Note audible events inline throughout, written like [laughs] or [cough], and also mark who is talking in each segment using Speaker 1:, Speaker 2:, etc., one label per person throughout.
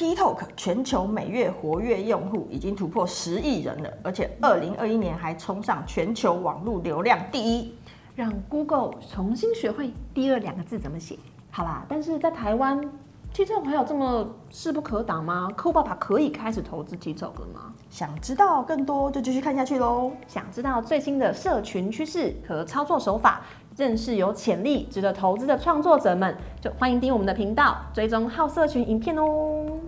Speaker 1: TikTok 全球每月活跃用户已经突破十亿人了，而且二零二一年还冲上全球网络流量第一。
Speaker 2: 让 Google 重新学会第二两个字怎么写。好啦，但是在台湾，TikTok 还有这么势不可挡吗？酷爸爸可以开始投资 TikTok 了吗？
Speaker 1: 想知道更多就继续看下去喽。
Speaker 2: 想知道最新的社群趋势和操作手法，认识有潜力值得投资的创作者们，就欢迎订阅我们的频道，追踪好社群影片哦。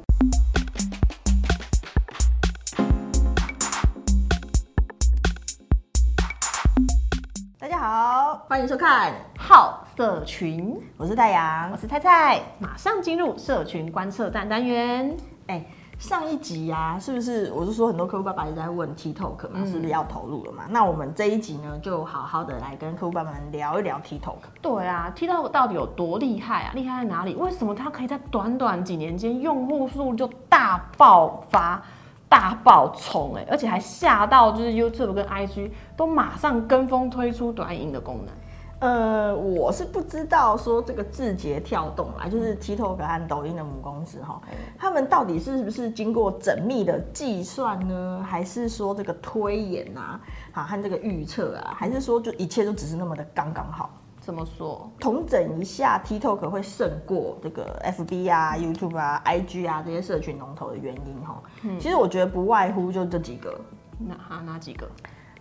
Speaker 1: 大家好，欢迎收看，
Speaker 2: 好社群，
Speaker 1: 我是太阳
Speaker 2: 我。是菜菜，马上进入社群观测站单元。
Speaker 1: 哎、上一集呀、是不是我是说很多客户爸爸一直在问 TikTok 嘛，是不是要投入了嘛？那我们这一集呢，就好好的来跟客户爸爸们聊一聊 TikTok。
Speaker 2: 对啊，TikTok 到底有多厉害啊？厉害在哪里？为什么它可以在短短几年间用户数就大爆发、大爆冲？哎，而且还吓到就是 YouTube 跟 IG 都马上跟风推出短影音的功能。
Speaker 1: 呃，我是不知道说这个字节跳动啊，就是 TikTok 和抖音的母公司哈，他们到底是不是经过缜密的计算呢，还是说这个推演啊，好和这个预测啊，还是说就一切都只是那么的刚刚好？
Speaker 2: 怎么说？
Speaker 1: 统整一下，TikTok 会胜过这个 FB 啊、YouTube 啊、IG 啊这些社群龙头的原因哈，其实我觉得不外乎就这几个：
Speaker 2: 哪哈哪几个？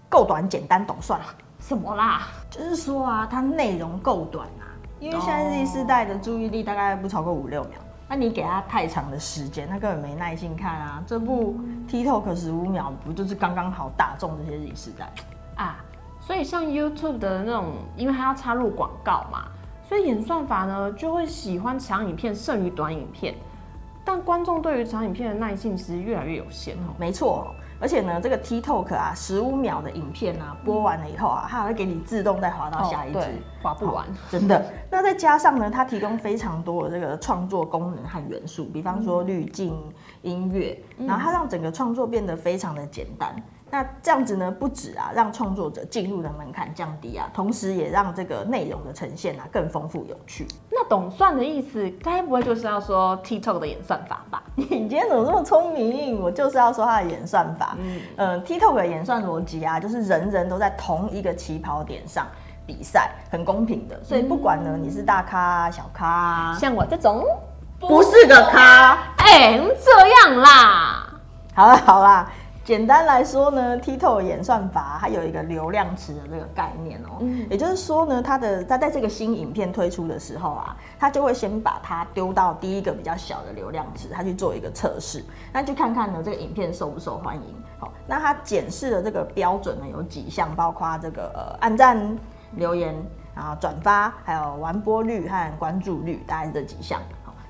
Speaker 1: 够短、简单、懂算。
Speaker 2: 什么啦？
Speaker 1: 就是说啊，它内容够短啊，因为现在 Z 世代的注意力大概不超过五六秒，那你给他太长的时间，他根本没耐心看啊。这部 TikTok 十五秒不就是刚刚好打中这些 Z 世代？
Speaker 2: 啊，所以像 YouTube 的那种，因为它要插入广告嘛，所以演算法呢就会喜欢长影片胜于短影片。但观众对于长影片的耐性其实越来越有限哦。
Speaker 1: 没错，而且呢，这个 TikTok 啊，十五秒的影片啊，播完了以后啊，它还会给你自动再滑到下一支。
Speaker 2: 滑不完。
Speaker 1: 真的。那再加上呢，它提供非常多的这个创作功能和元素，比方说滤镜、音乐，然后它让整个创作变得非常的简单。那这样子呢，不止啊，让创作者进入的门槛降低啊，同时也让这个内容的呈现啊更丰富有趣。
Speaker 2: 那懂算的意思，该不会就是要说 TikTok 的演算法吧？
Speaker 1: 你今天怎么这么聪明？我就是要说它的演算法。嗯，呃，TikTok 的演算逻辑啊，就是人人都在同一个起跑点上比赛，很公平的。所以不管呢你是大咖啊、小咖啊，
Speaker 2: 像我这种，
Speaker 1: 不是个咖。
Speaker 2: 哎、这样啦。
Speaker 1: 好啦好啦，简单来说呢，TikTok 演算法它有一个流量池的这个概念哦、
Speaker 2: 嗯
Speaker 1: 也就是说呢，它的它在这个新影片推出的时候啊，它就会先把它丢到第一个比较小的流量池，它去做一个测试，那就看看呢这个影片受不受欢迎。好，那它检视的这个标准呢有几项，包括这个呃按赞、留言，然后转发，还有完播率和关注率，大概是这几项。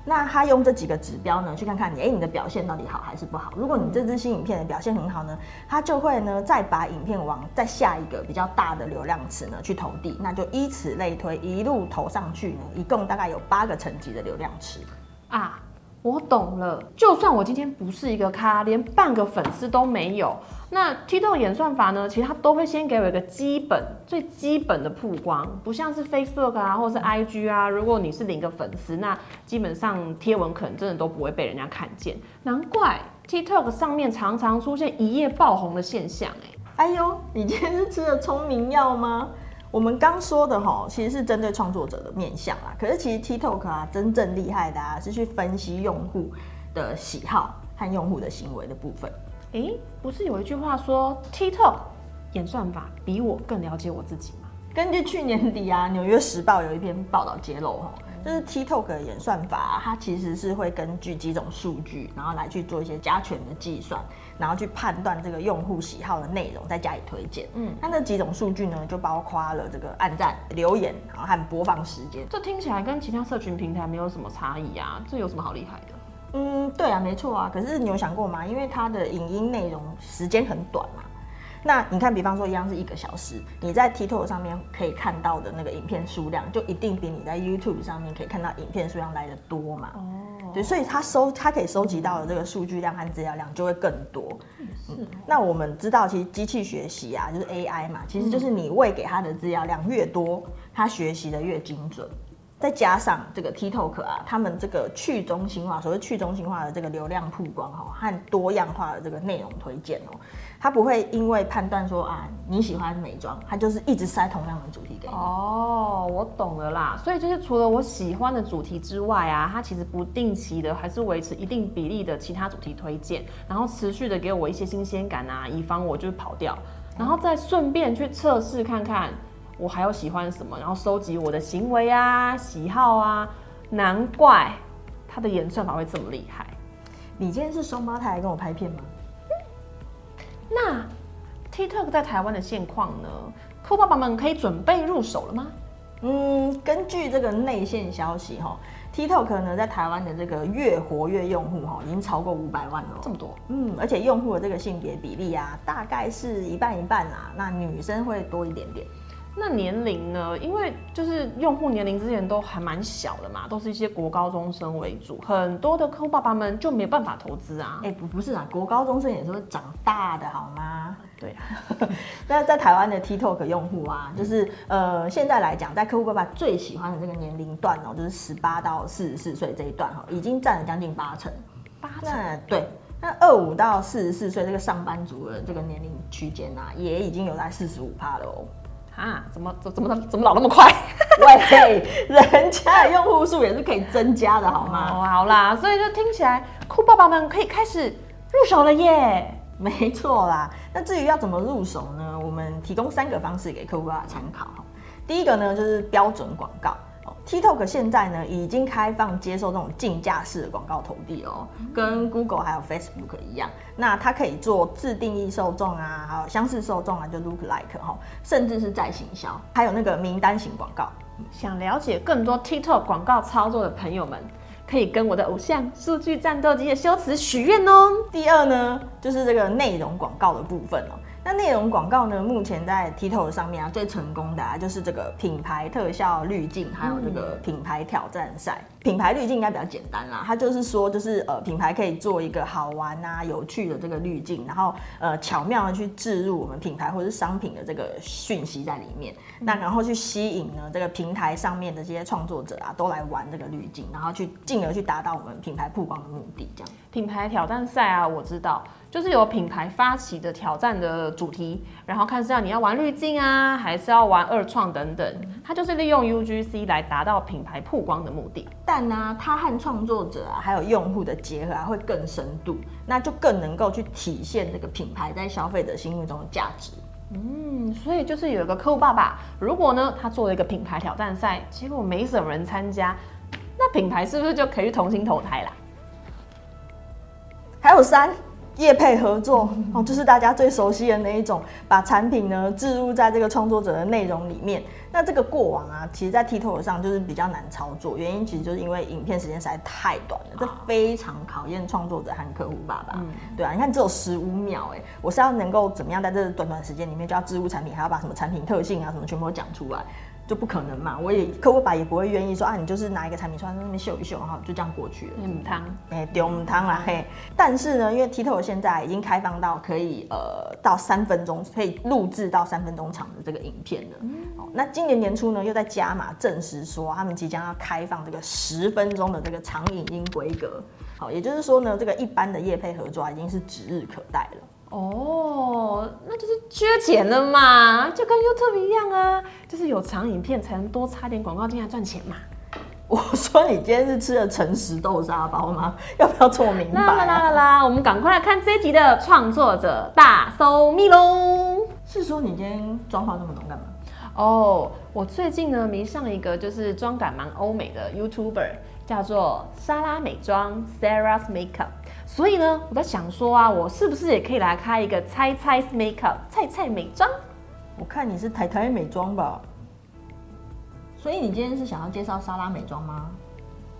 Speaker 1: 那他用这几个指标呢，去看看你，哎、你的表现到底好还是不好？如果你这支新影片的表现很好呢，他就会呢再把影片往再下一个比较大的流量池呢去投递，那就依此类推，一路投上去呢，一共大概有八个层级的流量池。
Speaker 2: 啊，我懂了。就算我今天不是一个咖，连半个粉丝都没有，那 TikTok 演算法呢，其实它都会先给我一个基本、最基本的曝光，不像是 Facebook 啊，或是 IG 啊。如果你是零个粉丝，那基本上贴文可能真的都不会被人家看见。难怪 TikTok 上面常常出现一夜爆红的现象、哎，
Speaker 1: 哎呦，你今天是吃了聪明药吗？我们刚说的哈，其实是针对创作者的面向啦。可是其实 TikTok 啊，真正厉害的啊，是去分析用户的喜好和用户的行为的部分。
Speaker 2: 诶，不是有一句话说 TikTok 演算法比我更了解我自己吗？
Speaker 1: 根据去年底啊，《纽约时报》有一篇报道揭露，哈，就是 TikTok 的演算法啊、它其实是会根据几种数据，然后来去做一些加权的计算，然后去判断这个用户喜好的内容，再加以推荐。嗯，那那几种数据呢，就包括了这个按赞、留言，然后和播放时间。
Speaker 2: 这听起来跟其他社群平台没有什么差异啊，这有什么好厉害的？
Speaker 1: 嗯，对啊，没错啊。可是你有想过吗？因为它的影音内容时间很短嘛。那你看，比方说一样是一个小时，你在 TikTok 上面可以看到的那个影片数量，就一定比你在 YouTube 上面可以看到影片数量来的多嘛？哦，对，所以它收它可以收集到的这个数据量和资料量就会更多。是。那我们知道，其实机器学习啊，就是 AI 嘛，其实就是你喂给它的资料量越多，它学习的越精准。再加上这个 TikTok 啊，他们这个去中心化，所谓去中心化的这个流量曝光哈，和多样化的这个内容推荐哦，它不会因为判断说啊你喜欢美妆，它就是一直塞同样的主题给你。
Speaker 2: 哦，我懂了啦。所以就是除了我喜欢的主题之外啊，它其实不定期的还是维持一定比例的其他主题推荐，然后持续的给我一些新鲜感啊，以防我就是跑掉，然后再顺便去测试看看。我还有喜欢什么，然后收集我的行为啊、喜好啊，难怪他的演算法会这么厉害。
Speaker 1: 你今天是双胞胎来跟我拍片吗？
Speaker 2: 那 TikTok 在台湾的现况呢？酷爸爸们可以准备入手了吗？
Speaker 1: 嗯，根据这个内线消息哈，TikTok 呢在台湾的这个月活跃用户哈已经超过五百万了，
Speaker 2: 这么多。
Speaker 1: 嗯，而且用户的这个性别比例啊，大概是一半一半啊，那女生会多一点点。
Speaker 2: 那年龄呢？因为就是用户年龄之前都还蛮小的嘛，都是一些国高中生为主，很多的客户爸爸们就没办法投资啊。
Speaker 1: 哎，不不是啊，国高中生也是会长大的好吗？
Speaker 2: 对啊。[laughs]
Speaker 1: 那在台湾的 TikTok 用户啊，就是呃，现在来讲，在客户爸爸最喜欢的这个年龄段哦，就是十八到四十四岁这一段哈，已经占了将近八成。
Speaker 2: 八成？
Speaker 1: 对。那二五到四十四岁这个上班族的这个年龄区间啊，也已经有在四十五趴了哦。
Speaker 2: 啊，怎么怎怎么怎么老那么快？
Speaker 1: 喂，[laughs] 人家的用户数也是可以增加的，好吗？
Speaker 2: 哦，好啦，所以就听起来酷爸爸们可以开始入手了耶。[laughs]
Speaker 1: 没错啦，那至于要怎么入手呢？我们提供三个方式给客户爸爸参考。第一个呢，就是标准广告。TikTok 现在呢已经开放接受这种竞价式的广告投递哦，跟 Google 还有 Facebook 一样。那它可以做自定义受众啊，还有相似受众啊，就 Look Like 哈，甚至是在行销，还有那个名单型广告。
Speaker 2: 想了解更多 TikTok 广告操作的朋友们，可以跟我的偶像数据战斗机的修辞许愿哦。
Speaker 1: 第二呢，就是这个内容广告的部分哦。那内容广告呢？目前在 TikTok 上面啊，最成功的啊，就是这个品牌特效滤镜，还有这个品牌挑战赛。品牌滤镜应该比较简单啦，它就是说，就是呃，品牌可以做一个好玩啊、有趣的这个滤镜，然后呃，巧妙的去置入我们品牌或者是商品的这个讯息在里面，那然后去吸引呢这个平台上面的这些创作者啊，都来玩这个滤镜，然后去进而去达到我们品牌曝光的目的。这样，
Speaker 2: 品牌挑战赛啊，我知道。就是由品牌发起的挑战的主题，然后看是要你要玩滤镜啊，还是要玩二创等等，它就是利用 UGC 来达到品牌曝光的目的。
Speaker 1: 但呢，它和创作者啊，还有用户的结合啊，会更深度，那就更能够去体现这个品牌在消费者心目中的价值。
Speaker 2: 嗯，所以就是有一个客户爸爸，如果呢他做了一个品牌挑战赛，结果没什么人参加，那品牌是不是就可以重新投胎啦？
Speaker 1: 还有三。业配合作哦，就是大家最熟悉的那一种，把产品呢置入在这个创作者的内容里面。那这个过往啊，其实，在 TikTok 上就是比较难操作，原因其实就是因为影片时间实在太短了，这非常考验创作者和客户爸爸。对啊，你看只有十五秒，哎，我是要能够怎么样在这短短时间里面就要置入产品，还要把什么产品特性啊什么全部都讲出来。就不可能嘛，我也客户吧也不会愿意说啊，你就是拿一个产品出来在那边秀一秀，然后就这样过去了。
Speaker 2: 母汤，
Speaker 1: 哎，丢母汤啦嘿。但是呢，因为 TikTok 现在已经开放到可以呃到三分钟，可以录制到三分钟长的这个影片了。哦，那今年年初呢，又在加码证实说，他们即将要开放这个十分钟的这个长影音规格。好，也就是说呢，这个一般的业配合作已经是指日可待了。
Speaker 2: 哦，那就是缺钱了嘛，就跟 YouTube 一样啊，就是有长影片才能多插点广告进来赚钱嘛。
Speaker 1: 我说你今天是吃了诚实豆沙包吗？[laughs] 要不要做明白？
Speaker 2: 啦啦啦啦！我们赶快来看这一集的创作者大搜密喽。
Speaker 1: 是说你今天妆化那么浓干嘛？
Speaker 2: 哦，我最近呢迷上一个就是妆感蛮欧美的 YouTuber，叫做莎拉美妆 Sarah's Makeup。所以呢，我在想说啊，我是不是也可以来开一个猜猜 makeup 菜菜美妆？
Speaker 1: 我看你是台台美妆吧。所以你今天是想要介绍莎拉美妆吗？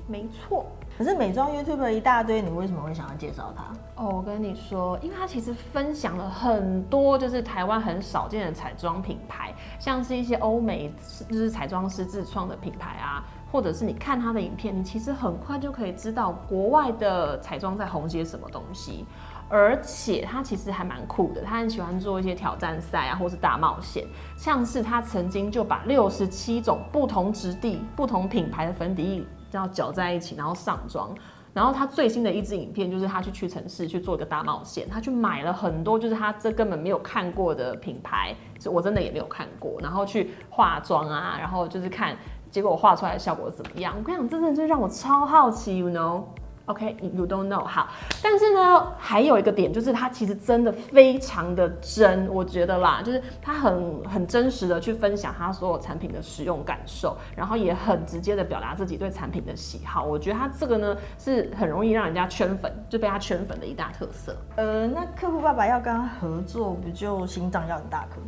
Speaker 2: 没错，
Speaker 1: 可是美妆 YouTube 一大堆，你为什么会想要介绍它？
Speaker 2: 哦，我跟你说，因为他其实分享了很多就是台湾很少见的彩妆品牌，像是一些欧美就是彩妆师自创的品牌啊，或者是你看他的影片，你其实很快就可以知道国外的彩妆在红些什么东西。而且他其实还蛮酷的，他很喜欢做一些挑战赛啊，或是大冒险。像是他曾经就把六十七种不同质地、不同品牌的粉底液这样搅在一起，然后上妆。然后他最新的一支影片就是他去屈臣氏去做一个大冒险，他去买了很多就是他这根本没有看过的品牌，我真的也没有看过，然后去化妆啊，然后就是看结果我画出来的效果怎么样。我跟你讲，真的就让我超好奇，you know。OK，you don't know 好，但是呢，还有一个点就是它其实真的非常的真，我觉得啦，就是它很很真实的去分享它所有产品的使用感受，然后也很直接的表达自己对产品的喜好。我觉得它这个呢是很容易让人家圈粉，就被它圈粉的一大特色。
Speaker 1: 呃，那客户爸爸要跟他合作，不就心脏要很大颗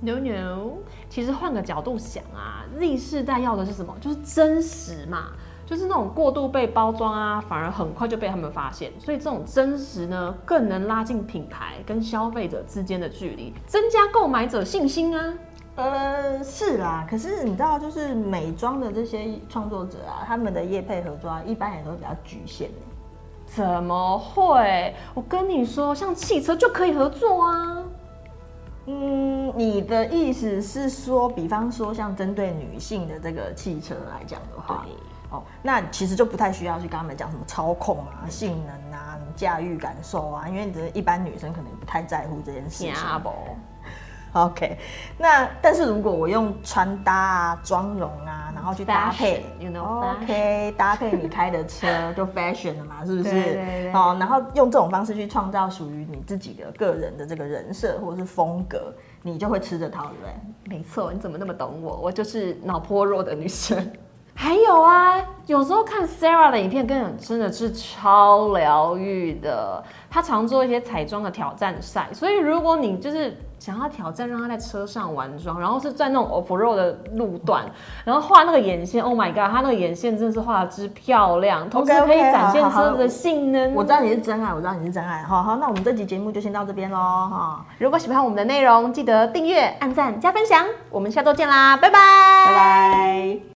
Speaker 2: ？No No，其实换个角度想啊，Z 世代要的是什么？就是真实嘛。就是那种过度被包装啊，反而很快就被他们发现。所以这种真实呢，更能拉近品牌跟消费者之间的距离，增加购买者信心啊。
Speaker 1: 呃，是啦。可是你知道，就是美妆的这些创作者啊，他们的业配合作一般也都比较局限。
Speaker 2: 怎么会？我跟你说，像汽车就可以合作啊。
Speaker 1: 嗯，你的意思是说，比方说像针对女性的这个汽车来讲的话。哦，那其实就不太需要去跟他们讲什么操控啊、性能啊、驾驭感受啊，因为这一般女生可能不太在乎这件事情。OK，那但是如果我用穿搭啊、妆容啊，然后去搭配，OK，搭配你开的车 [laughs] 就 fashion 了嘛，是不是？好，然后用这种方式去创造属于你自己的个人的这个人设或者是风格，你就会吃这套，对不对？
Speaker 2: 没错，你怎么那么懂我？我就是脑颇弱的女生。还有啊，有时候看 Sarah 的影片，跟真的是超疗愈的。她常做一些彩妆的挑战赛，所以如果你就是想要挑战，让她在车上玩妆，然后是在那种 off road 的路段，然后画那个眼线，Oh my god，她那个眼线真的是画的之漂亮，同时可以展现车子的性能。
Speaker 1: 我知道你是真爱，我知道你是真爱。好好，那我们这集节目就先到这边喽哈。
Speaker 2: 如果喜欢我们的内容，记得订阅、按赞、加分享。我们下周见啦，拜拜，
Speaker 1: 拜拜。